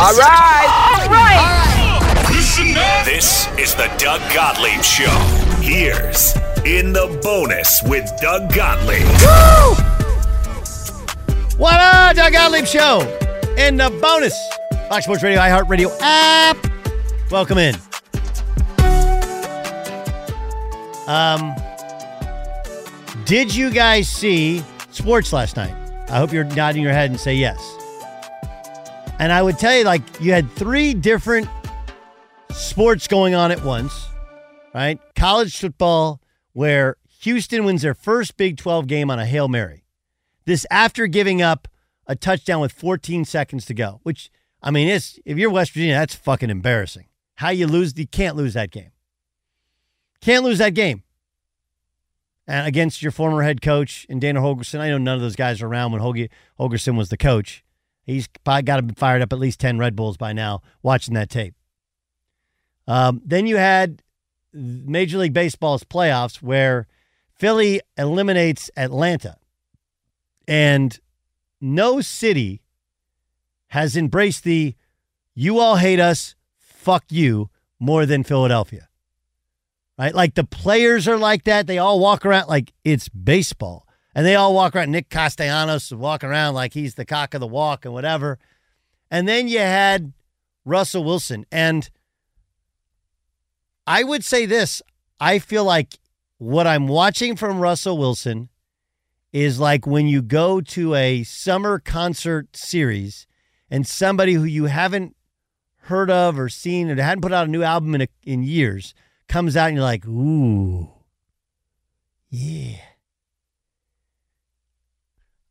All right. All right. This is the Doug Gottlieb Show. Here's In the Bonus with Doug Gottlieb. What up, Doug Gottlieb Show? In the bonus, Fox Sports Radio, iHeartRadio app. Welcome in. Um, did you guys see sports last night? I hope you're nodding your head and say yes. And I would tell you, like, you had three different sports going on at once, right? College football, where Houston wins their first Big 12 game on a Hail Mary. This after giving up a touchdown with 14 seconds to go, which, I mean, it's if you're West Virginia, that's fucking embarrassing. How you lose, you can't lose that game. Can't lose that game. And against your former head coach and Dana Holgorsen, I know none of those guys are around when Holgorsen was the coach. He's got to be fired up at least 10 Red Bulls by now watching that tape. Um, then you had Major League Baseball's playoffs where Philly eliminates Atlanta. And no city has embraced the you all hate us, fuck you more than Philadelphia. Right? Like the players are like that. They all walk around like it's baseball. And they all walk around. Nick Castellanos walking around like he's the cock of the walk and whatever. And then you had Russell Wilson. And I would say this I feel like what I'm watching from Russell Wilson is like when you go to a summer concert series and somebody who you haven't heard of or seen or hadn't put out a new album in, a, in years comes out and you're like, ooh, yeah.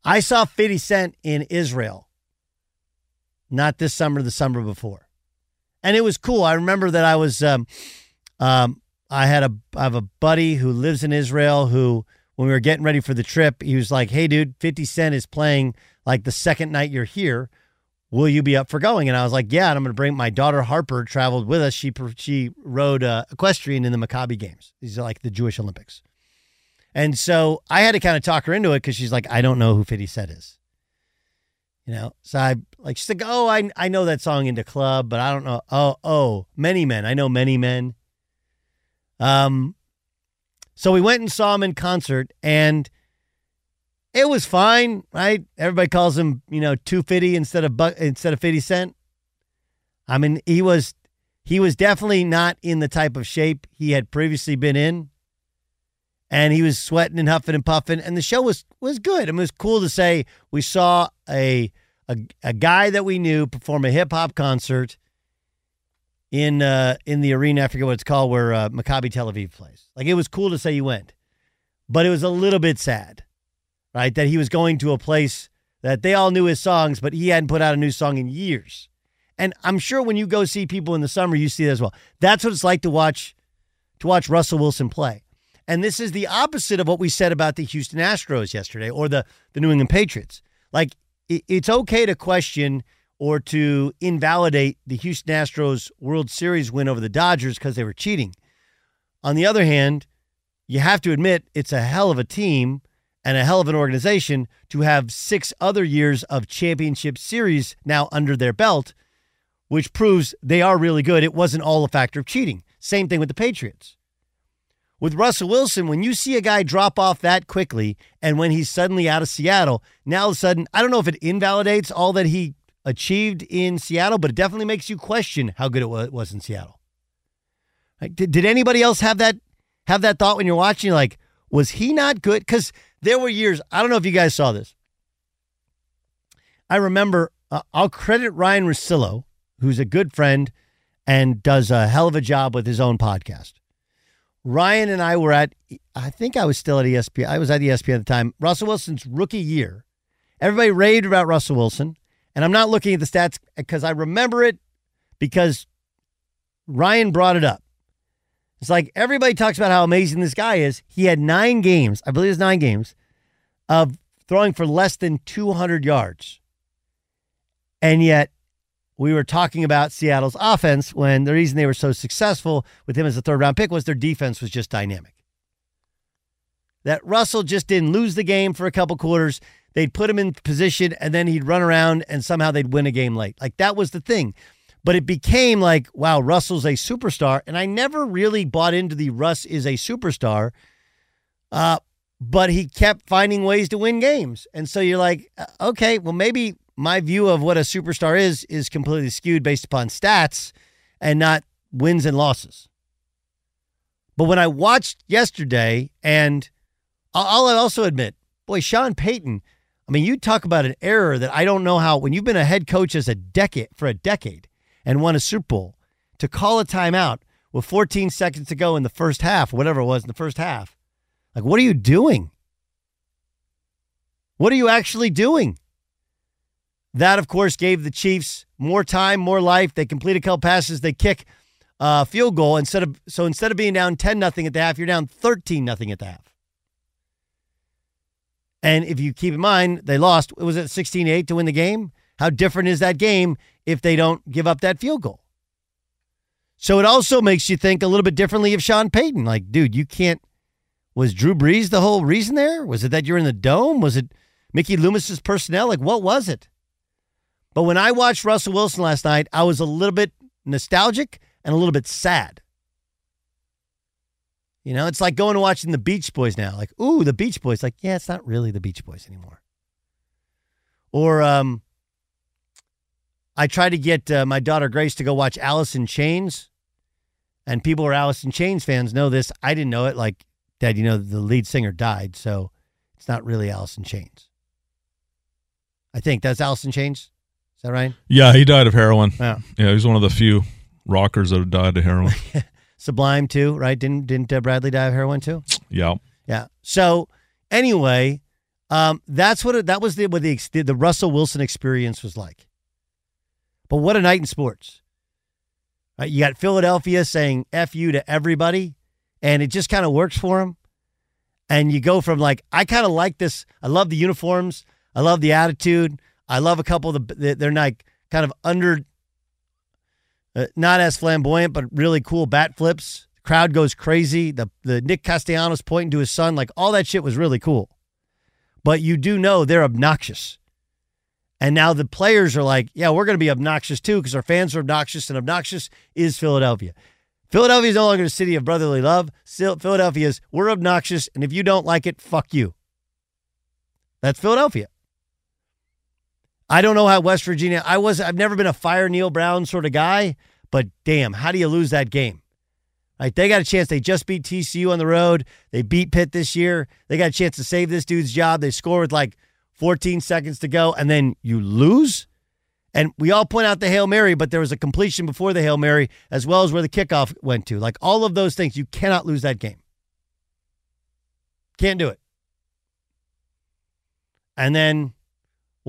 I saw 50 Cent in Israel, not this summer, the summer before. And it was cool. I remember that I was, um, um, I had a, I have a buddy who lives in Israel who, when we were getting ready for the trip, he was like, hey, dude, 50 Cent is playing like the second night you're here. Will you be up for going? And I was like, yeah. And I'm going to bring my daughter Harper traveled with us. She she rode uh, equestrian in the Maccabi Games. These are like the Jewish Olympics. And so I had to kind of talk her into it because she's like, I don't know who 50 Cent is. You know, so I like she's like, oh, I I know that song into club, but I don't know. Oh, oh, many men. I know many men. Um, so we went and saw him in concert, and it was fine, right? Everybody calls him, you know, two fifty instead of bu- instead of fifty cent. I mean, he was he was definitely not in the type of shape he had previously been in, and he was sweating and huffing and puffing. And the show was was good. I mean, it was cool to say we saw a a, a guy that we knew perform a hip hop concert in uh, in the arena. I forget what it's called, where uh, Maccabi Tel Aviv plays. Like it was cool to say you went, but it was a little bit sad, right? That he was going to a place that they all knew his songs, but he hadn't put out a new song in years. And I'm sure when you go see people in the summer, you see that as well. That's what it's like to watch to watch Russell Wilson play. And this is the opposite of what we said about the Houston Astros yesterday or the, the New England Patriots. Like, it, it's okay to question or to invalidate the Houston Astros World Series win over the Dodgers because they were cheating. On the other hand, you have to admit it's a hell of a team and a hell of an organization to have six other years of championship series now under their belt, which proves they are really good. It wasn't all a factor of cheating. Same thing with the Patriots. With Russell Wilson, when you see a guy drop off that quickly and when he's suddenly out of Seattle, now all of a sudden, I don't know if it invalidates all that he achieved in Seattle, but it definitely makes you question how good it was in Seattle. Like, did, did anybody else have that have that thought when you're watching? Like, was he not good? Because there were years. I don't know if you guys saw this. I remember. Uh, I'll credit Ryan Russillo, who's a good friend and does a hell of a job with his own podcast. Ryan and I were at. I think I was still at ESPN. I was at ESPN at the time. Russell Wilson's rookie year. Everybody raved about Russell Wilson. And I'm not looking at the stats because I remember it because Ryan brought it up. It's like everybody talks about how amazing this guy is. He had nine games, I believe it's nine games, of throwing for less than 200 yards. And yet, we were talking about Seattle's offense when the reason they were so successful with him as a third round pick was their defense was just dynamic. That Russell just didn't lose the game for a couple quarters. They'd put him in position and then he'd run around and somehow they'd win a game late. Like that was the thing. But it became like, wow, Russell's a superstar. And I never really bought into the Russ is a superstar. Uh, but he kept finding ways to win games. And so you're like, uh, okay, well, maybe my view of what a superstar is is completely skewed based upon stats and not wins and losses. But when I watched yesterday, and I'll, also admit, boy, Sean Payton I mean, you talk about an error that I don't know how, when you've been a head coach as a decade for a decade and won a Super Bowl, to call a timeout with 14 seconds to go in the first half, whatever it was in the first half. Like, what are you doing? What are you actually doing? That, of course, gave the Chiefs more time, more life. They complete a couple passes. They kick a field goal instead of so instead of being down 10 nothing at the half, you're down 13 nothing at the half. And if you keep in mind, they lost, was it 16 8 to win the game? How different is that game if they don't give up that field goal? So it also makes you think a little bit differently of Sean Payton. Like, dude, you can't. Was Drew Brees the whole reason there? Was it that you're in the dome? Was it Mickey Loomis's personnel? Like, what was it? But when I watched Russell Wilson last night, I was a little bit nostalgic and a little bit sad. You know, it's like going and watching the Beach Boys now. Like, ooh, the Beach Boys. Like, yeah, it's not really the Beach Boys anymore. Or um, I tried to get uh, my daughter Grace to go watch Alice in Chains, and people who are Alice in Chains fans know this. I didn't know it. Like, Dad, you know, the lead singer died, so it's not really Alice in Chains. I think that's Alice in Chains. Is that right? Yeah, he died of heroin. Yeah. Yeah, he's one of the few rockers that have died of heroin. Sublime too, right? Didn't didn't uh, Bradley die of heroin too? yeah. Yeah. So anyway, um, that's what it, that was the what the the Russell Wilson experience was like. But what a night in sports! Right, you got Philadelphia saying "f you" to everybody, and it just kind of works for them. And you go from like I kind of like this. I love the uniforms. I love the attitude. I love a couple of the they're like kind of under uh, not as flamboyant, but really cool bat flips. Crowd goes crazy. The the Nick Castellanos pointing to his son, like all that shit was really cool. But you do know they're obnoxious. And now the players are like, yeah, we're going to be obnoxious too because our fans are obnoxious, and obnoxious is Philadelphia. Philadelphia is no longer a city of brotherly love. Philadelphia is, we're obnoxious, and if you don't like it, fuck you. That's Philadelphia. I don't know how West Virginia. I was. I've never been a fire Neal Brown sort of guy, but damn, how do you lose that game? Like they got a chance. They just beat TCU on the road. They beat Pitt this year. They got a chance to save this dude's job. They score with like 14 seconds to go, and then you lose. And we all point out the Hail Mary, but there was a completion before the Hail Mary, as well as where the kickoff went to. Like all of those things, you cannot lose that game. Can't do it. And then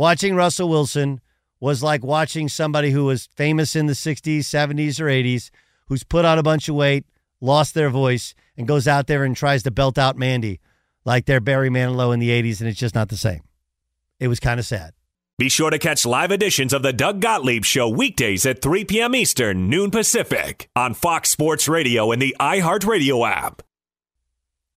watching Russell Wilson was like watching somebody who was famous in the 60s, 70s, or 80s, who's put on a bunch of weight, lost their voice, and goes out there and tries to belt out Mandy like they're Barry Manilow in the 80s, and it's just not the same. It was kind of sad. Be sure to catch live editions of the Doug Gottlieb Show weekdays at 3 p.m. Eastern, noon Pacific, on Fox Sports Radio and the iHeartRadio app.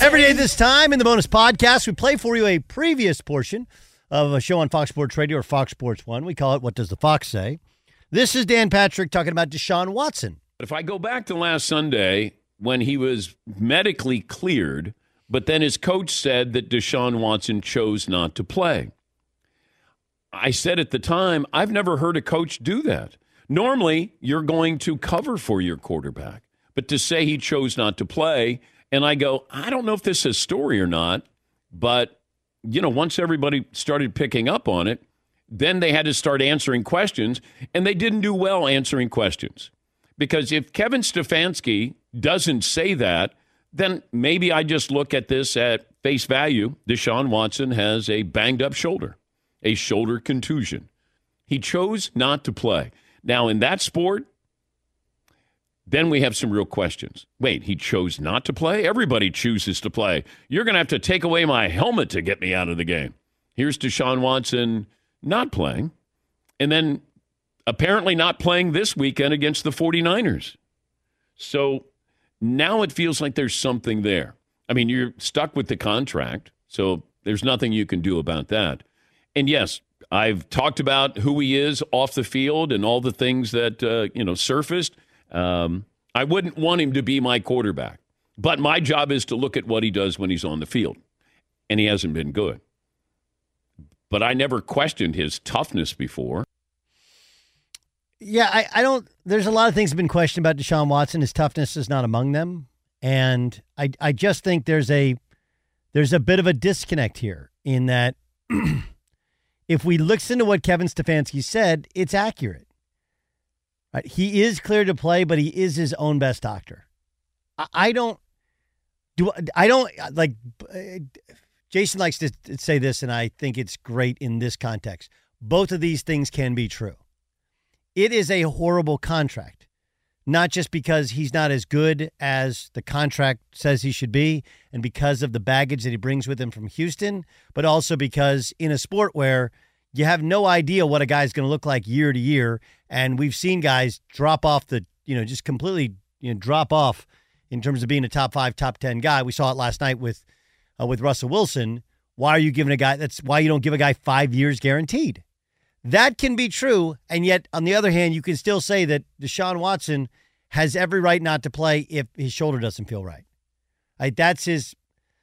Every day this time in the bonus podcast, we play for you a previous portion of a show on Fox Sports Radio or Fox Sports One. We call it What Does the Fox Say? This is Dan Patrick talking about Deshaun Watson. If I go back to last Sunday when he was medically cleared, but then his coach said that Deshaun Watson chose not to play. I said at the time, I've never heard a coach do that. Normally, you're going to cover for your quarterback, but to say he chose not to play, and I go, I don't know if this is a story or not, but you know, once everybody started picking up on it, then they had to start answering questions, and they didn't do well answering questions. Because if Kevin Stefanski doesn't say that, then maybe I just look at this at face value. Deshaun Watson has a banged up shoulder, a shoulder contusion. He chose not to play. Now, in that sport, then we have some real questions. Wait, he chose not to play? Everybody chooses to play. You're going to have to take away my helmet to get me out of the game. Here's Deshaun Watson not playing, and then apparently not playing this weekend against the 49ers. So now it feels like there's something there. I mean, you're stuck with the contract, so there's nothing you can do about that. And yes, I've talked about who he is off the field and all the things that uh, you know surfaced. Um, I wouldn't want him to be my quarterback, but my job is to look at what he does when he's on the field, and he hasn't been good. But I never questioned his toughness before. Yeah, I, I don't. There's a lot of things have been questioned about Deshaun Watson. His toughness is not among them, and I I just think there's a there's a bit of a disconnect here in that if we listen to what Kevin Stefanski said, it's accurate. Right? He is clear to play, but he is his own best doctor. I, I don't do. I don't uh, like. Uh, Jason likes to say this, and I think it's great in this context. Both of these things can be true. It is a horrible contract, not just because he's not as good as the contract says he should be, and because of the baggage that he brings with him from Houston, but also because in a sport where you have no idea what a guy's going to look like year to year, and we've seen guys drop off the, you know, just completely, you know, drop off in terms of being a top five, top ten guy. We saw it last night with uh, with Russell Wilson. Why are you giving a guy? That's why you don't give a guy five years guaranteed. That can be true, and yet on the other hand, you can still say that Deshaun Watson has every right not to play if his shoulder doesn't feel right. right. That's his.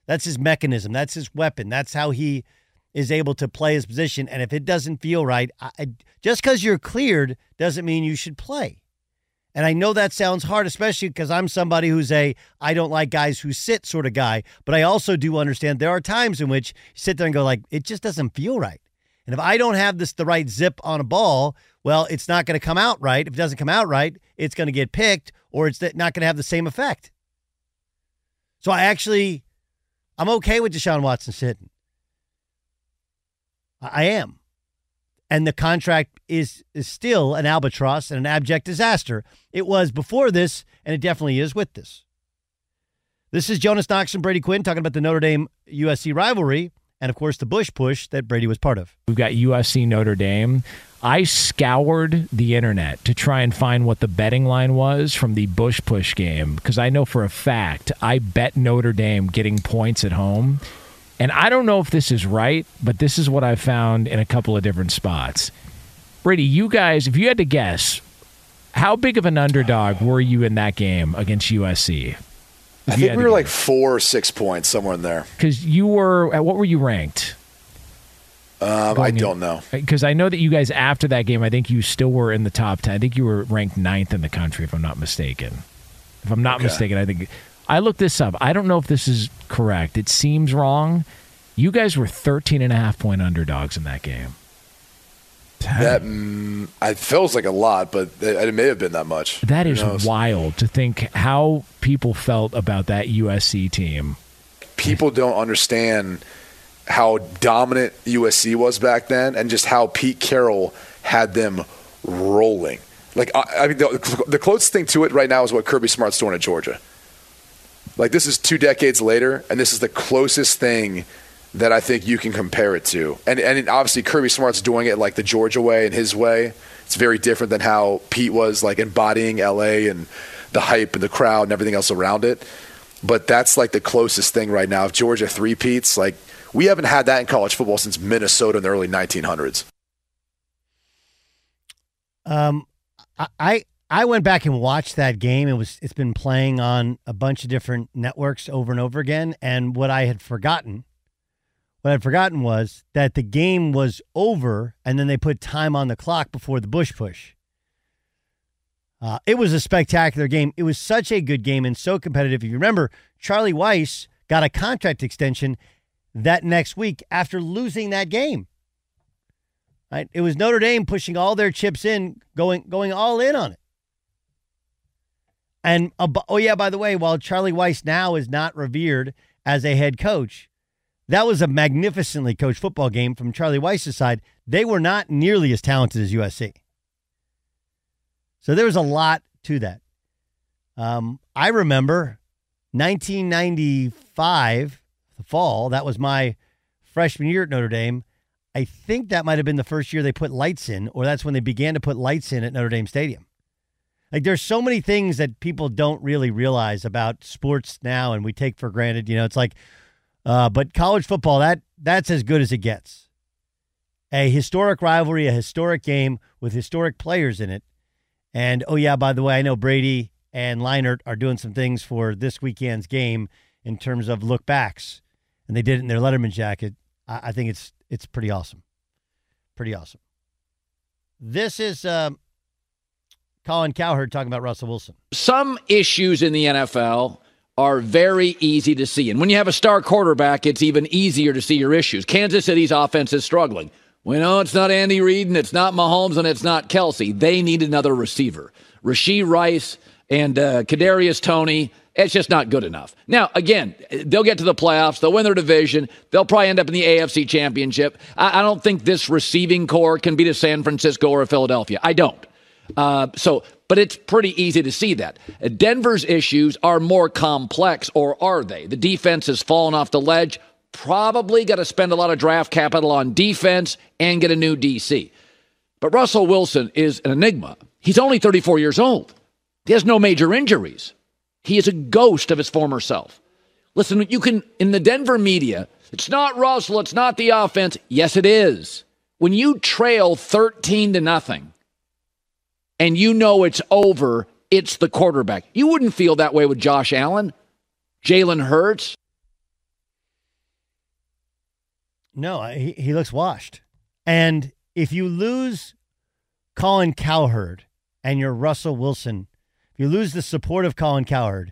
That's his mechanism. That's his weapon. That's how he is able to play his position. And if it doesn't feel right, I, just because you're cleared doesn't mean you should play. And I know that sounds hard, especially because I'm somebody who's a I don't like guys who sit sort of guy. But I also do understand there are times in which you sit there and go like, it just doesn't feel right. And if I don't have this the right zip on a ball, well, it's not going to come out right. If it doesn't come out right, it's going to get picked or it's not going to have the same effect. So I actually, I'm okay with Deshaun Watson sitting. I am. And the contract is, is still an albatross and an abject disaster. It was before this, and it definitely is with this. This is Jonas Knox and Brady Quinn talking about the Notre Dame USC rivalry and, of course, the Bush push that Brady was part of. We've got USC Notre Dame. I scoured the internet to try and find what the betting line was from the Bush push game because I know for a fact I bet Notre Dame getting points at home and I don't know if this is right, but this is what I found in a couple of different spots. Brady, you guys, if you had to guess, how big of an underdog were you in that game against USC? I think we were like four or six points somewhere in there. Because you were, what were you ranked? Um, I don't know. Because I know that you guys, after that game, I think you still were in the top 10. I think you were ranked ninth in the country, if I'm not mistaken. If I'm not okay. mistaken, I think I looked this up. I don't know if this is correct. It seems wrong. You guys were 13 and a half point underdogs in that game. That mm, it feels like a lot, but it, it, may have been that much. That is wild to think how people felt about that USC team. People don't understand how dominant USC was back then, and just how Pete Carroll had them rolling. Like I, I mean, the, the closest thing to it right now is what Kirby Smart's doing at Georgia. Like this is two decades later, and this is the closest thing that I think you can compare it to. And and obviously Kirby Smart's doing it like the Georgia way and his way. It's very different than how Pete was like embodying LA and the hype and the crowd and everything else around it. But that's like the closest thing right now. If Georgia three peats, like we haven't had that in college football since Minnesota in the early 1900s. Um, I I went back and watched that game. It was it's been playing on a bunch of different networks over and over again. And what I had forgotten, what I'd forgotten was that the game was over, and then they put time on the clock before the Bush push. Uh, it was a spectacular game. It was such a good game and so competitive. If you remember, Charlie Weis got a contract extension that next week after losing that game. Right? It was Notre Dame pushing all their chips in, going going all in on it. And uh, oh yeah, by the way, while Charlie Weis now is not revered as a head coach, that was a magnificently coached football game from Charlie Weis's side. They were not nearly as talented as USC. So there was a lot to that. Um, I remember 1995, the fall. That was my freshman year at Notre Dame. I think that might have been the first year they put lights in, or that's when they began to put lights in at Notre Dame Stadium. Like there's so many things that people don't really realize about sports now, and we take for granted. You know, it's like, uh, but college football that that's as good as it gets. A historic rivalry, a historic game with historic players in it, and oh yeah, by the way, I know Brady and Leinart are doing some things for this weekend's game in terms of look backs, and they did it in their Letterman jacket. I, I think it's it's pretty awesome, pretty awesome. This is. Uh, Colin Cowherd talking about Russell Wilson. Some issues in the NFL are very easy to see. And when you have a star quarterback, it's even easier to see your issues. Kansas City's offense is struggling. We know it's not Andy Reid and it's not Mahomes and it's not Kelce. They need another receiver. Rashee Rice and uh, Kadarius Toney. It's just not good enough. Now, again, they'll get to the playoffs. They'll win their division. They'll probably end up in the AFC Championship. I, I don't think this receiving core can beat a San Francisco or a Philadelphia. I don't. Uh, so, but it's pretty easy to see that. Denver's issues are more complex, or are they? The defense has fallen off the ledge. Probably got to spend a lot of draft capital on defense and get a new DC. But Russell Wilson is an enigma. He's only 34 years old. He has no major injuries. He is a ghost of his former self. Listen, you can, in the Denver media, it's not Russell, it's not the offense. Yes, it is. When you trail 13 to nothing, and you know it's over, it's the quarterback. You wouldn't feel that way with Josh Allen, Jalen Hurts. No, he, he looks washed. And if you lose Colin Cowherd and you're Russell Wilson, if you lose the support of Colin Cowherd,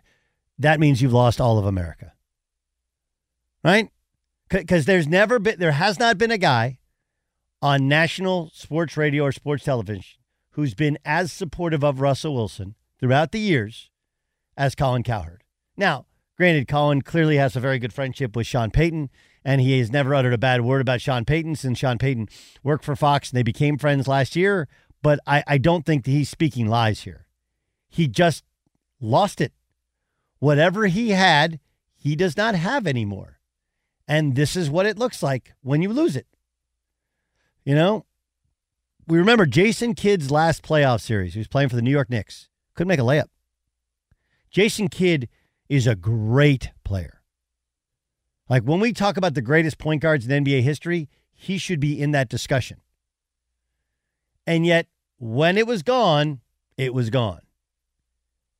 that means you've lost all of America. Right? Because there's never been, there has not been a guy on national sports radio or sports television who's been as supportive of Russell Wilson throughout the years as Colin Cowherd. Now, granted, Colin clearly has a very good friendship with Sean Payton, and he has never uttered a bad word about Sean Payton since Sean Payton worked for Fox and they became friends last year. But I, I don't think that he's speaking lies here. He just lost it. Whatever he had, he does not have anymore. And this is what it looks like when you lose it. You know, we remember Jason Kidd's last playoff series. He was playing for the New York Knicks. Couldn't make a layup. Jason Kidd is a great player. Like when we talk about the greatest point guards in NBA history, he should be in that discussion. And yet, when it was gone, it was gone.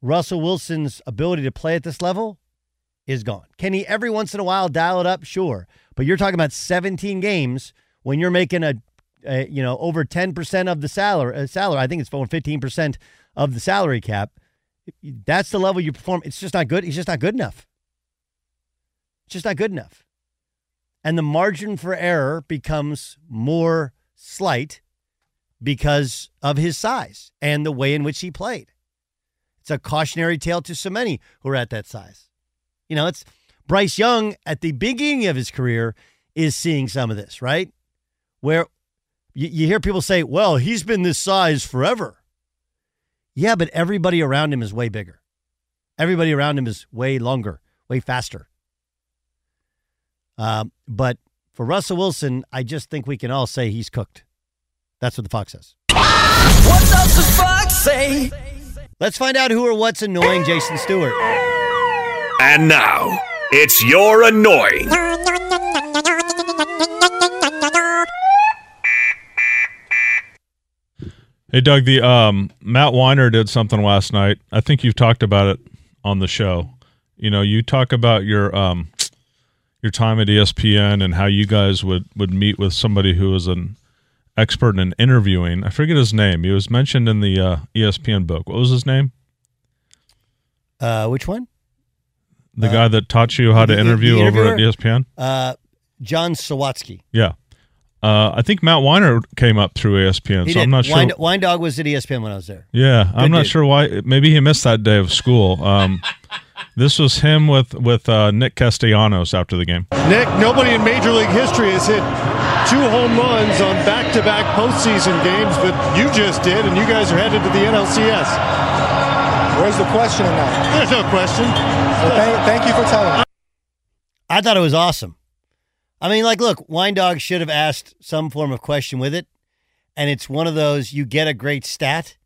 Russell Wilson's ability to play at this level is gone. Can he every once in a while dial it up? Sure. But you're talking about 17 games when you're making a, a you know, over 10% of the salary, uh, salary. I think it's over 15% of the salary cap. That's the level you perform. It's just not good. He's just not good enough. It's just not good enough. And the margin for error becomes more slight because of his size and the way in which he played. It's a cautionary tale to so many who are at that size. You know, it's Bryce Young at the beginning of his career is seeing some of this, right? Where you, you hear people say, well, he's been this size forever. Yeah, but everybody around him is way bigger. Everybody around him is way longer, way faster. Um, but for Russell Wilson, I just think we can all say he's cooked. That's what the Fox says. What does the fox say? Let's find out who or what's annoying Jason Stewart. And now, it's your annoying. Hey Doug, the um, Matt Winer did something last night. I think you've talked about it on the show. You know, you talk about your um, your time at ESPN and how you guys would would meet with somebody who was an expert in interviewing. I forget his name. He was mentioned in the uh, ESPN book. What was his name? Uh, which one? The guy that taught you how the- to interview over at? ESPN. Uh, John Sawatsky. Yeah. Uh, I think Matt Winer came up through ESPN, He so did. I'm not sure. Wine, Wine Dog was at ESPN when I was there. Yeah, I'm not dude. sure why. Maybe he missed that day of school. Um, this was him with with uh, Nick Castellanos after the game. Nick, nobody in Major League history has hit two home runs on back-to-back postseason games, but you just did, and you guys are headed to the NLCS. Where's the question in that? There's no question. thank, thank you for telling me. I thought it was awesome. I mean, like, look, Wine Dog should have asked some form of question with it. And it's one of those you get a great stat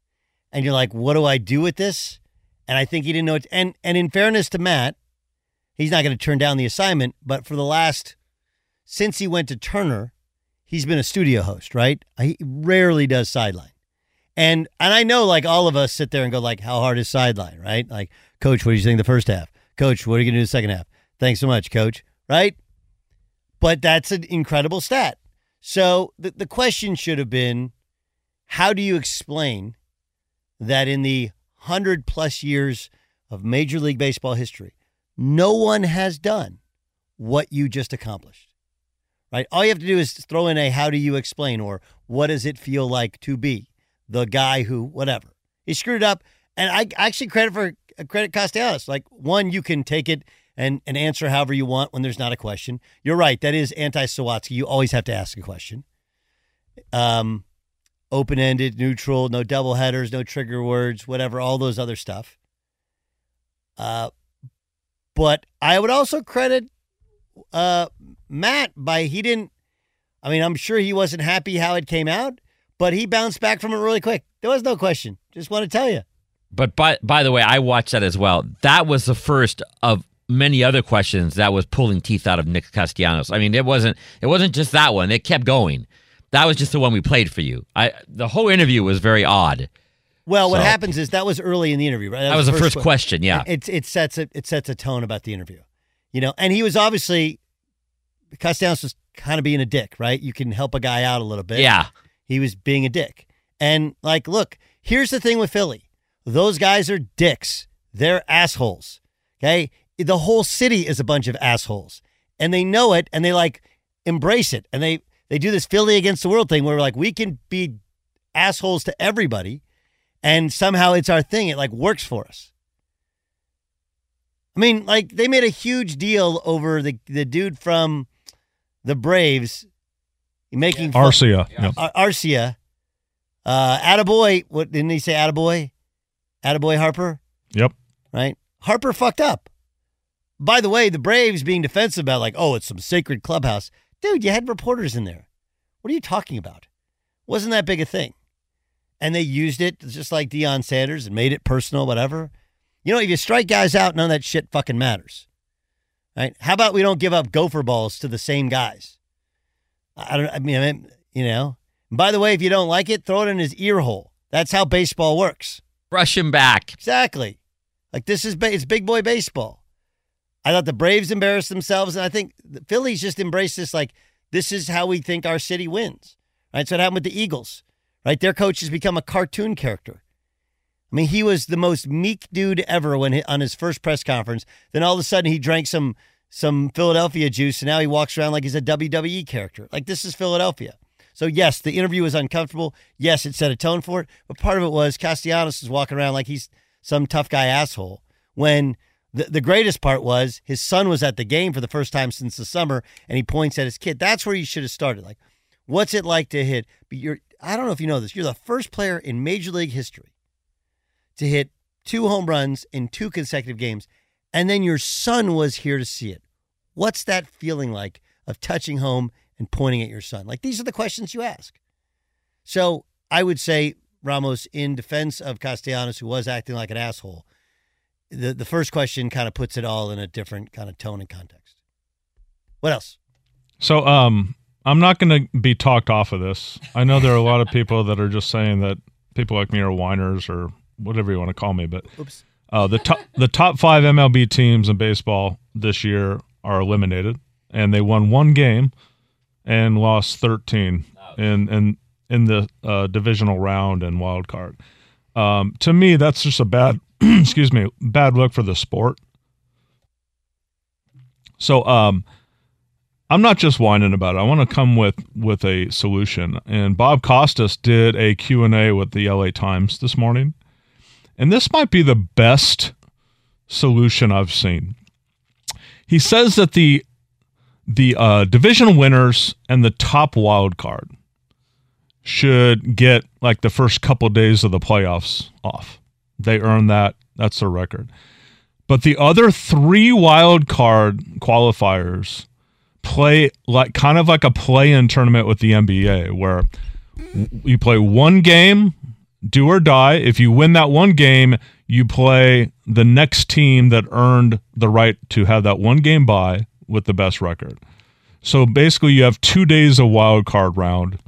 and you're like, what do I do with this? And I think he didn't know it. And, and in fairness to Matt, he's not going to turn down the assignment. But for the last, since he went to Turner, he's been a studio host, right? He rarely does sideline. And and I know like all of us sit there and go like, how hard is sideline, right? Like, coach, what do you think the first half? Coach, what are you gonna do the second half? Thanks so much, coach. Right? But that's an incredible stat. So the, the question should have been, how do you explain that in the hundred plus years of Major League Baseball history, no one has done what you just accomplished? Right? All you have to do is throw in a how do you explain or what does it feel like to be the guy who whatever. He screwed up and I actually credit for uh, credit Castellanos. Like one, you can take it and, and answer however you want when there's not a question. You're right. That is anti Sawatsky. You always have to ask a question. Um, open ended, neutral, no double headers, no trigger words, whatever, all those other stuff. Uh, but I would also credit uh, Matt by he didn't. I mean, I'm sure he wasn't happy how it came out, but he bounced back from it really quick. There was no question. Just want to tell you. But by by the way, I watched that as well. That was the first of many other questions that was pulling teeth out of Nick Castellanos. I mean, it wasn't it wasn't just that one. It kept going. That was just the one we played for you. I the whole interview was very odd. Well, what happens is that was early in the interview, right? That was the first que- question, yeah. It it sets a it sets a tone about the interview, you know. And he was obviously Castellanos was kind of being a dick, right? You can help a guy out a little bit. Yeah. he was being a dick. And like, look, here's the thing with Philly: Those guys are dicks. They're assholes. Okay? The whole city is a bunch of assholes. And they know it and they like embrace it. And they they do this Philly against the world thing where we're like we can be assholes to everybody and somehow it's our thing. It like works for us. I mean, like they made a huge deal over the the dude from the Braves making fun- Arcia. Yep. Ar- Arcia. Uh, Attaboy. What didn't he say? Attaboy. Attaboy Harper. Yep. Right. Harper fucked up. By the way, the Braves being defensive about like, oh, it's some sacred clubhouse. Dude, you had reporters in there. What are you talking about? Wasn't that big a thing? And they used it just like Deion Sanders and made it personal, whatever. You know, if you strike guys out, none of that shit fucking matters. Right? How about we don't give up gopher balls to the same guys? I don't I mean, I mean, you know. And by the way, if you don't like it, throw it in his ear hole. That's how baseball works. Brush him back. Exactly. Like this is ba- it's big boy baseball. I thought the Braves embarrassed themselves, and I think the Phillies just embraced this. Like this is how we think our city wins. Right. So it happened with the Eagles. Right. Their coach has become a cartoon character. I mean, he was the most meek dude ever when he, on his first press conference. Then all of a sudden he drank some some Philadelphia juice, and now he walks around like he's a WWE character. Like this is Philadelphia. So yes, the interview was uncomfortable. Yes, it set a tone for it, but part of it was Castellanos is walking around like he's some tough guy asshole. When the, the greatest part was his son was at the game for the first time since the summer, and he points at his kid. That's where you should have started. Like, what's it like to hit? But you're I don't know if you know this. You're the first player in Major League history to hit two home runs in two consecutive games, and then your son was here to see it. What's that feeling like of touching home and pointing at your son? Like these are the questions you ask. So I would say, Ramos, in defense of Castellanos, who was acting like an asshole, the, the first question kind of puts it all in a different kind of tone and context. What else? So, um, I'm not going to be talked off of this. I know there are a lot of people that are just saying that people like me are whiners or whatever you want to call me, but Oops. uh, the top the top five MLB teams in baseball this year are eliminated, and they won one game and lost 13 in in in the uh, divisional round and wild card. Um, to me, that's just a bad excuse me bad look for the sport. So, um, I'm not just whining about it. I want to come with with a solution. And Bob Costas did a Q&A with the LA Times this morning. And this might be the best solution I've seen. He says that the the uh, division winners and the top wild card should get like the first couple days of the playoffs off. They earn that. That's their record. But the other three wild card qualifiers play like kind of like a play-in tournament with the NBA where you play one game, do or die. If you win that one game, you play the next team that earned the right to have that one game bye with the best record. So basically, you have two days of wild card round,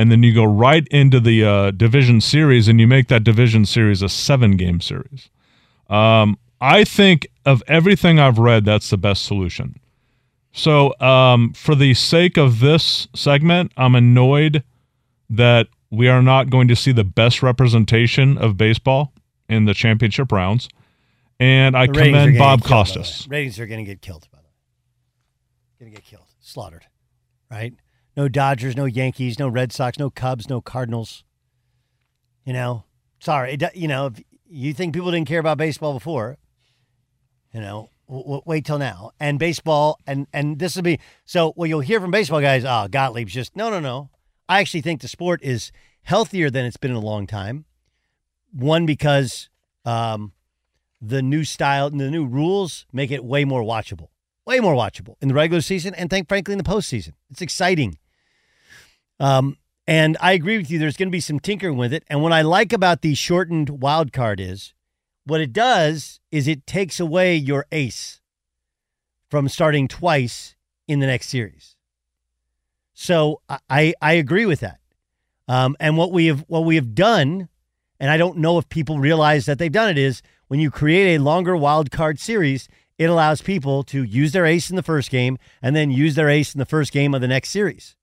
and then you go right into the uh, division series, and you make that division series a seven game series. Um, I think of everything I've read, that's the best solution. So, um, for the sake of this segment, I'm annoyed that we are not going to see the best representation of baseball in the championship rounds. And I The ratings are commend Bob killed, by the way. Costas. Ratings are going to get killed, by the way. Going to get killed, slaughtered, right? No Dodgers, no Yankees, no Red Sox, no Cubs, no Cardinals. You know, sorry. It, you know, if you think people didn't care about baseball before, you know, w- w- wait till now. And baseball, and and this will be so. What you'll hear from baseball guys, oh, Gottlieb's just no, no, no. I actually think the sport is healthier than it's been in a long time. One because um, the new style and the new rules make it way more watchable, way more watchable in the regular season, and think frankly in the postseason. It's exciting. Um, and I agree with you. There's going to be some tinkering with it. And what I like about the shortened wild card is what it does is it takes away your ace from starting twice in the next series. So I, I agree with that. Um, and what we have what we have done, and I don't know if people realize that they've done it, is when you create a longer wild card series, it allows people to use their ace in the first game and then use their ace in the first game of the next series.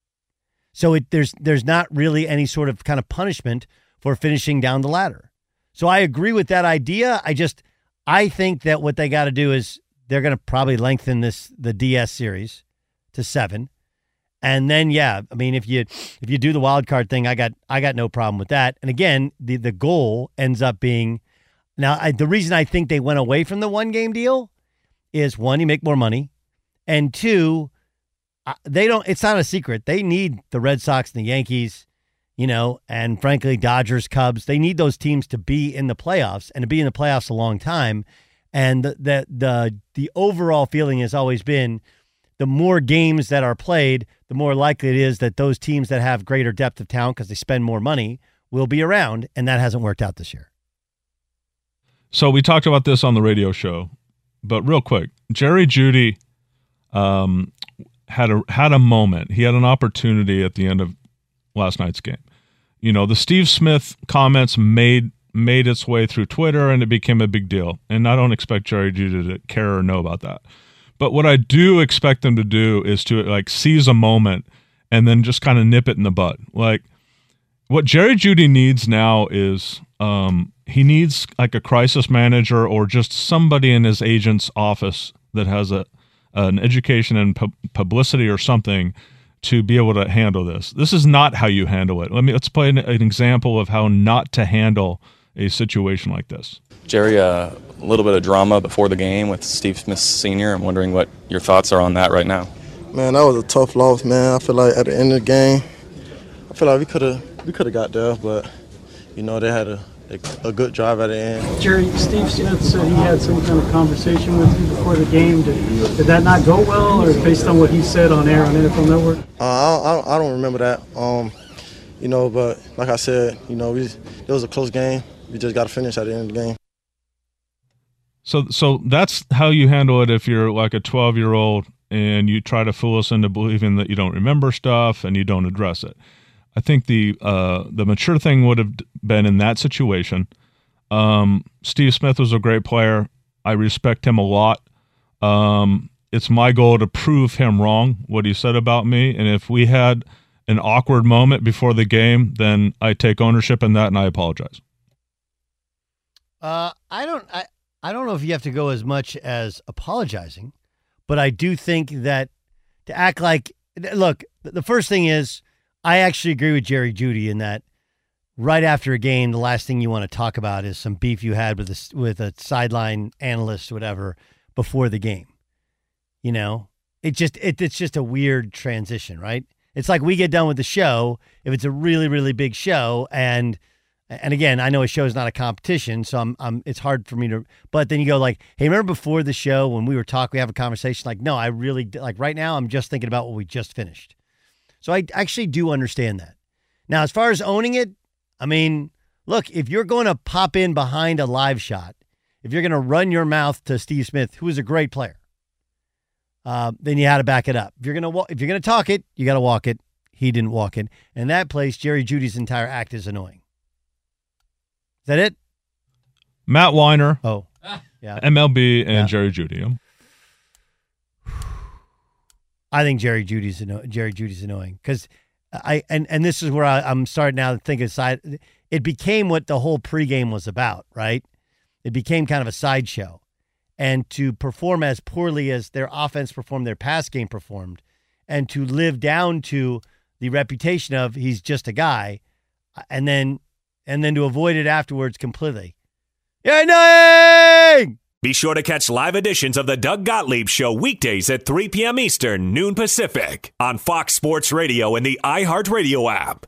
So it there's there's not really any sort of kind of punishment for finishing down the ladder. So I agree with that idea. I just I think that what they got to do is they're going to probably lengthen this the DS series to 7. And then yeah, I mean if you if you do the wild card thing, I got I got no problem with that. And again, the the goal ends up being now I, the reason I think they went away from the one game deal is one, you make more money, and two, uh, they don't. It's not a secret. They need the Red Sox and the Yankees, you know, and frankly, Dodgers, Cubs. They need those teams to be in the playoffs and to be in the playoffs a long time. And the the the, the overall feeling has always been the more games that are played, the more likely it is that those teams that have greater depth of talent because they spend more money will be around, and that hasn't worked out this year. So we talked about this on the radio show, but real quick, Jerry Jeudy um, had a had a moment. He had an opportunity at the end of last night's game. You know, the Steve Smith comments made made its way through Twitter and it became a big deal. And I don't expect Jerry Jeudy to care or know about that. But what I do expect them to do is to like seize a moment and then just kind of nip it in the bud. Like what Jerry Jeudy needs now is um, he needs like a crisis manager or just somebody in his agent's office that has a an education and pu- publicity or something to be able to handle this. This is not how you handle it. Let me let's play an, an example of how not to handle a situation like this. Jerry, uh, a little bit of drama before the game with Steve Smith Sr. I'm wondering what your thoughts are on that right now. Man, that was a tough loss, man. I feel like at the end of the game, I feel like we could have we could have got there, but you know they had a, a, a good drive at the end. Jerry, Steve Smith said he had some kind of conversation with you before the game. Did, did that not go well, or based on what he said on air on NFL Network? Uh, I, don't, I don't remember that. Um, you know, but like I said, you know, we, it was a close game. We just got to finish at the end of the game. So so that's how you handle it if you're like a 12 year old and you try to fool us into believing that you don't remember stuff and you don't address it. I think the uh, the mature thing would have been in that situation. Um, Steve Smith was a great player. I respect him a lot. Um, it's my goal to prove him wrong, what he said about me. And if we had an awkward moment before the game, then I take ownership in that and I apologize. Uh, I don't. I, I don't know if you have to go as much as apologizing, but I do think that to act like look, the first thing is I actually agree with Jerry Jeudy in that right after a game, the last thing you want to talk about is some beef you had with a, with a sideline analyst, whatever, before the game. You know, it just it, it's just a weird transition, right? It's like we get done with the show if it's a really really big show and and again, I know a show is not a competition, so I'm, I'm it's hard for me to. But then you go like, hey, remember before the show when we were talking, we have a conversation. Like, no, I really like right now. I'm just thinking about what we just finished. So I actually do understand that. Now, as far as owning it, I mean, look, if you're going to pop in behind a live shot, if you're going to run your mouth to Steve Smith, who is a great player, uh, then you had to back it up. If you're going to if you're going to talk it, you got to walk it. He didn't walk it. and that place, Jerry Jeudy's entire act is annoying. Is that it? Matt Winer. Oh, yeah. MLB and Yeah. Jerry Jeudy. I think Jerry Jeudy's anno- Jerry Jeudy's annoying because I and and this is where I, I'm starting now to think aside. It became what the whole pregame was about, right? It became kind of a sideshow, and to perform as poorly as their offense performed, their pass game performed, and to live down to the reputation of he's just a guy, uh, and then and then to avoid it afterwards completely. You're annoying. Be sure to catch live editions of the Doug Gottlieb Show weekdays at 3 p.m. Eastern, noon Pacific, on Fox Sports Radio and the iHeartRadio app.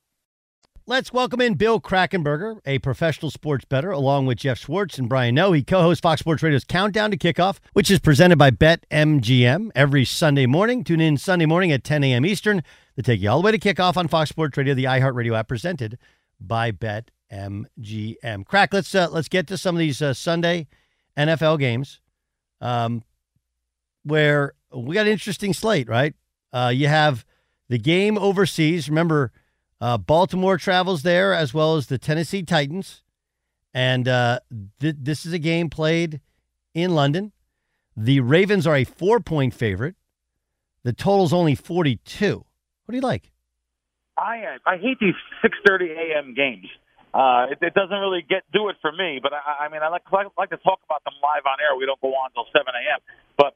Let's welcome in Bill Krackomberger, a professional sports bettor, along with Jeff Schwartz and Brian Noe. He co-hosts Fox Sports Radio's Countdown to Kickoff, which is presented by BetMGM every Sunday morning. Tune in Sunday morning at 10 a.m. Eastern to take you all the way to kickoff on Fox Sports Radio, the iHeartRadio app, presented by BetMGM. Crack, let's uh, let's get to some of these uh, Sunday NFL games, um, where we got an interesting slate. Right, uh, you have the game overseas. Remember, uh, Baltimore travels there as well as the Tennessee Titans, and uh, th- this is a game played in London. The Ravens are a four-point favorite. The total's only forty-two. What do you like? I I hate these 6:30 a.m. games. Uh, it, it doesn't really get do it for me. But I, I mean, I like, like like to talk about them live on air. We don't go on until 7 a.m. But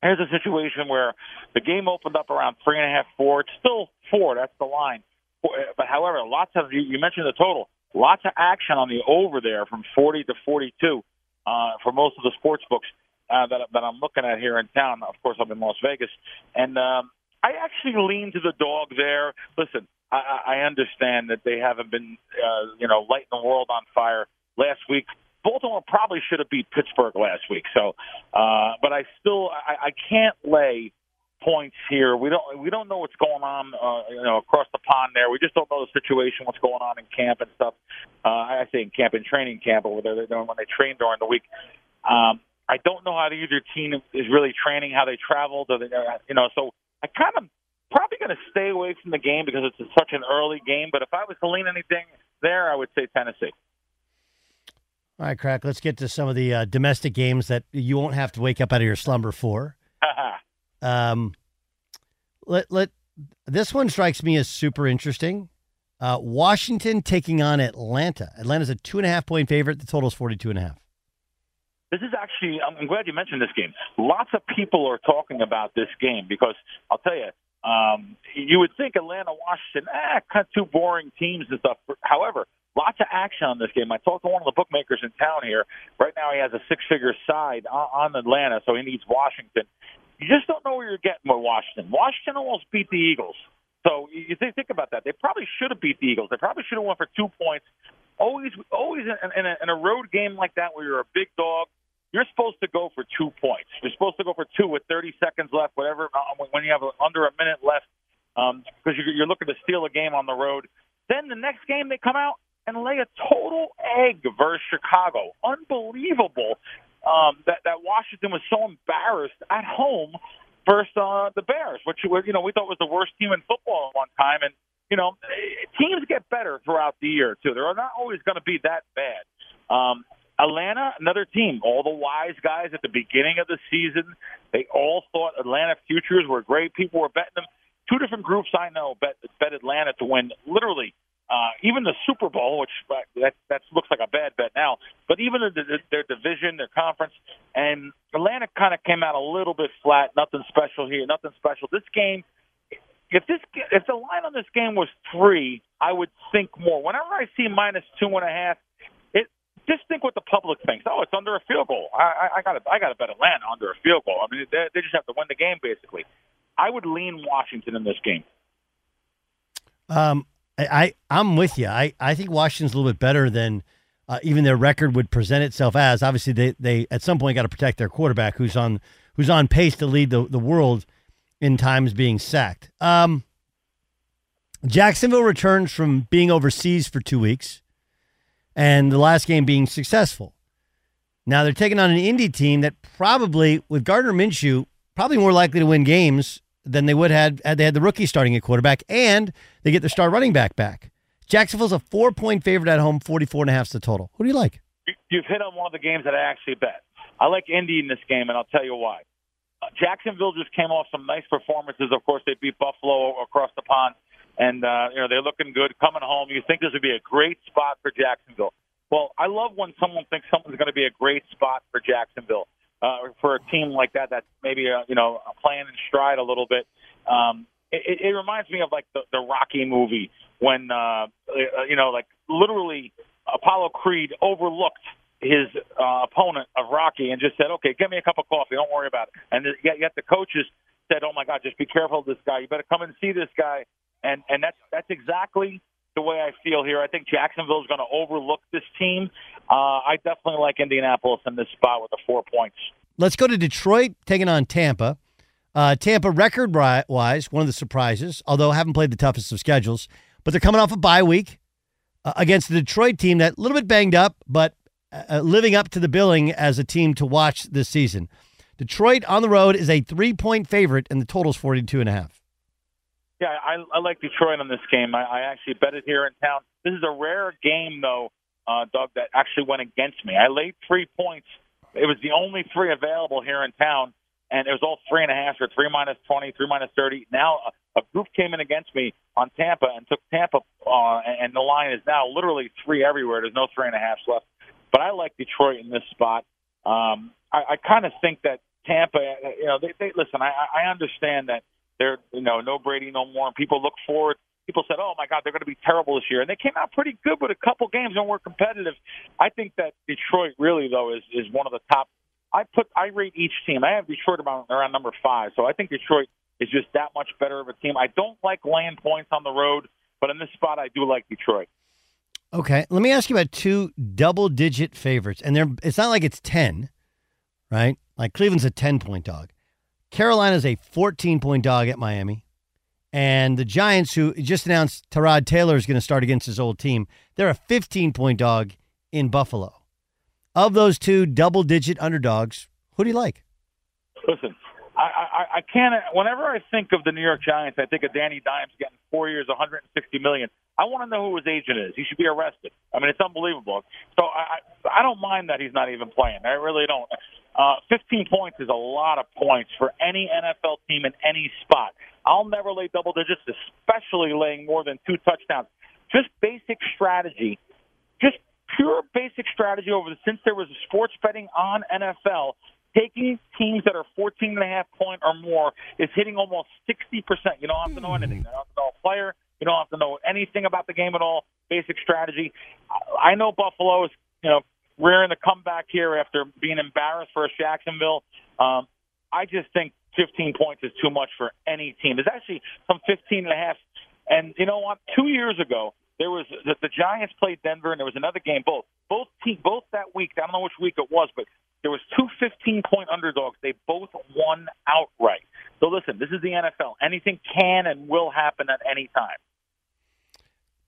here's a situation where the game opened up around three and a half, four. It's still four. That's the line. But however, lots of you, you mentioned the total. Lots of action on the over there from 40 to 42 uh, for most of the sports books uh, that that I'm looking at here in town. Of course, I'm in Las Vegas, and um, I actually lean to the dog there. Listen, I, I understand that they haven't been, uh, you know, lighting the world on fire last week. Baltimore probably should have beat Pittsburgh last week. So, uh, but I still, I, I can't lay points here. We don't, we don't know what's going on, uh, you know, across the pond there. We just don't know the situation, what's going on in camp and stuff. Uh, I say in camp and training camp over there. They're doing when they train during the week. Um, I don't know how either team is really training, how they travel. Do they, you know, so I kind of probably going to stay away from the game because it's such an early game. But if I was to lean anything there, I would say Tennessee. All right, crack. Let's get to some of the uh, domestic games that you won't have to wake up out of your slumber for. um, let let this one strikes me as super interesting. Uh, Washington taking on Atlanta. Atlanta's a two and a half point favorite. The total is forty two and a half. This is actually, I'm glad you mentioned this game. Lots of people are talking about this game because I'll tell you, um, you would think Atlanta, Washington, eh, kind of two boring teams and stuff. However, lots of action on this game. I talked to one of the bookmakers in town here. Right now, he has a six-figure side on, on Atlanta, so he needs Washington. You just don't know where you're getting with Washington. Washington almost beat the Eagles. So you think, about that. They probably should have beat the Eagles. They probably should have won for two points. Always, always in, in, a, in a road game like that where you're a big dog, you're supposed to go for two points. You're supposed to go for two with 30 seconds left, whatever, uh, when you have under a minute left, um, because you're looking to steal a game on the road. Then the next game they come out and lay a total egg versus Chicago. Unbelievable um, that that Washington was so embarrassed at home versus uh, the Bears, which you know we thought was the worst team in football at one time, and you know teams get better throughout the year too. They're not always going to be that bad. Um, Atlanta, another team. All the wise guys at the beginning of the season, they all thought Atlanta futures were great. People were betting them. Two different groups I know bet bet Atlanta to win literally uh, even the Super Bowl, which uh, that that looks like a bad bet now, but even the, the, their division, their conference, and Atlanta kind of came out a little bit flat. Nothing special here. Nothing special. This game, if this if the line on this game was three, I would think more. Whenever I see minus two and a half, it just think what the public thinks. Oh, it's under a field goal. I, I got I got to bet Atlanta under a field goal. I mean, they, they just have to win the game basically. I would lean Washington in this game. Um, I, I I'm with you. I I think Washington's a little bit better than uh, even their record would present itself as. Obviously, they they at some point got to protect their quarterback, who's on who's on pace to lead the the world in times being sacked. Um, Jacksonville returns from being overseas for two weeks, and the last game being successful. Now they're taking on an Indy team that probably, with Gardner Minshew, probably more likely to win games than they would had had they had the rookie starting at quarterback, and they get their star running back back. Jacksonville's a four point favorite at home, 44 and a half is the total. Who do you like? You've hit on one of the games that I actually bet. I like Indy in this game, and I'll tell you why. Uh, Jacksonville just came off some nice performances. Of course, they beat Buffalo across the pond, and uh, you know they're looking good coming home. You think this would be a great spot for Jacksonville? Well, I love when someone thinks something's going to be a great spot for Jacksonville. Uh, for a team like that, that's maybe uh, you know playing in stride a little bit. Um, it, it reminds me of like the, the Rocky movie when uh, you know, like literally Apollo Creed overlooked his uh, opponent of Rocky and just said, "Okay, give me a cup of coffee. Don't worry about it." And yet, yet the coaches said, "Oh my God, just be careful of this guy. You better come and see this guy." And and that's that's exactly the way I feel here. I think Jacksonville is going to overlook this team. Uh, I definitely like Indianapolis in this spot with the four points. Let's go to Detroit taking on Tampa. Uh, Tampa, record wise, one of the surprises, although haven't played the toughest of schedules, but they're coming off a bye week uh, against the Detroit team that a little bit banged up, but uh, living up to the billing as a team to watch this season. Detroit on the road is a three point favorite, and the total's 42 and a half. Yeah, I, I like Detroit on this game. I, I actually bet it here in town. This is a rare game, though, uh, Doug, that actually went against me. I laid three points. It was the only three available here in town, and it was all three and a half or three minus twenty, three minus thirty. Now a, a group came in against me on Tampa and took Tampa, uh, and the line is now literally three everywhere. There's no three and a half left. But I like Detroit in this spot. Um, I, I kind of think that Tampa, you know, they, they listen. I, I understand that they're, you know, no Brady no more. People look forward. People said, "Oh my God, they're going to be terrible this year," and they came out pretty good with a couple games and were competitive. I think that Detroit really though is is one of the top I put I rate each team. I have Detroit about around number five, so I think Detroit is just that much better of a team. I don't like laying points on the road, but in this spot, I do like Detroit. Okay, let me ask you about two double-digit favorites, and they're it's not like it's ten, right? Like Cleveland's a ten-point dog, Carolina's a fourteen-point dog at Miami, and the Giants, who just announced Tyrod Taylor is going to start against his old team, they're a fifteen-point dog in Buffalo. Of those two double digit underdogs, who do you like? Listen, I, I, I can't. Whenever I think of the New York Giants, I think of Danny Dimes getting four years, 160 million. I want to know who his agent is. He should be arrested. I mean, it's unbelievable. So I, I don't mind that he's not even playing. I really don't. Uh, 15 points is a lot of points for any NFL team in any spot. I'll never lay double digits, especially laying more than two touchdowns. Just basic strategy. Just pure basic strategy over the, since there was sports betting on NFL, taking teams that are 14 and a half point or more is hitting almost 60%. You don't have to know anything. You don't have to know a player. You don't have to know anything about the game at all. Basic strategy. I know Buffalo is, you know, rearing the comeback here after being embarrassed for Jacksonville. Um, I just think 15 points is too much for any team. There's actually some 15 and a half. And you know what? Two years ago, there was the, the Giants played Denver, and there was another game. Both both team both that week. I don't know which week it was, but there was two 15 point underdogs. They both won outright. So listen, this is the NFL. Anything can and will happen at any time.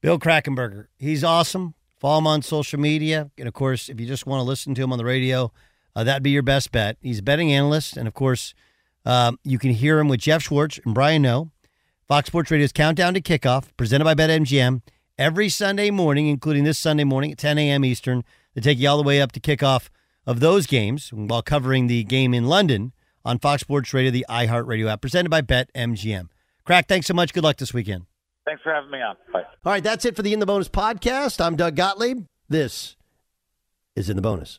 Bill Krackomberger. he's awesome. Follow him on social media, and of course, if you just want to listen to him on the radio, uh, that'd be your best bet. He's a betting analyst, and of course, um, you can hear him with Jeff Schwartz and Brian Noe. Fox Sports Radio's Countdown to Kickoff, presented by BetMGM every Sunday morning, including this Sunday morning at 10 a.m. Eastern, to take you all the way up to kickoff of those games while covering the game in London on Fox Sports Radio, the iHeartRadio app, presented by BetMGM. Crack, thanks so much. Good luck this weekend. Thanks for having me on. Bye. All right, that's it for the In the Bonus podcast. I'm Doug Gottlieb. This is In the Bonus.